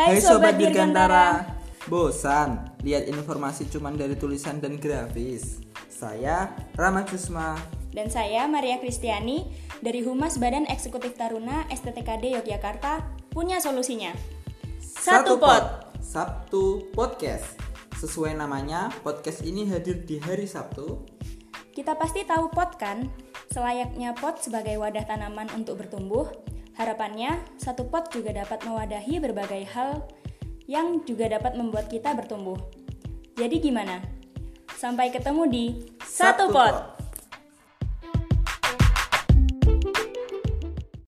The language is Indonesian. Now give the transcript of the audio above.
Hai Sobat Dirgantara. Bosan lihat informasi cuman dari tulisan dan grafis. Saya Rama Jusma Dan saya Maria Kristiani dari Humas Badan Eksekutif Taruna STTKD Yogyakarta punya solusinya. Satu pot. Sabtu Podcast. Sesuai namanya, podcast ini hadir di hari Sabtu. Kita pasti tahu pot kan? Selayaknya pot sebagai wadah tanaman untuk bertumbuh, harapannya satu pot juga dapat mewadahi berbagai hal yang juga dapat membuat kita bertumbuh. Jadi gimana? Sampai ketemu di Satu Pot.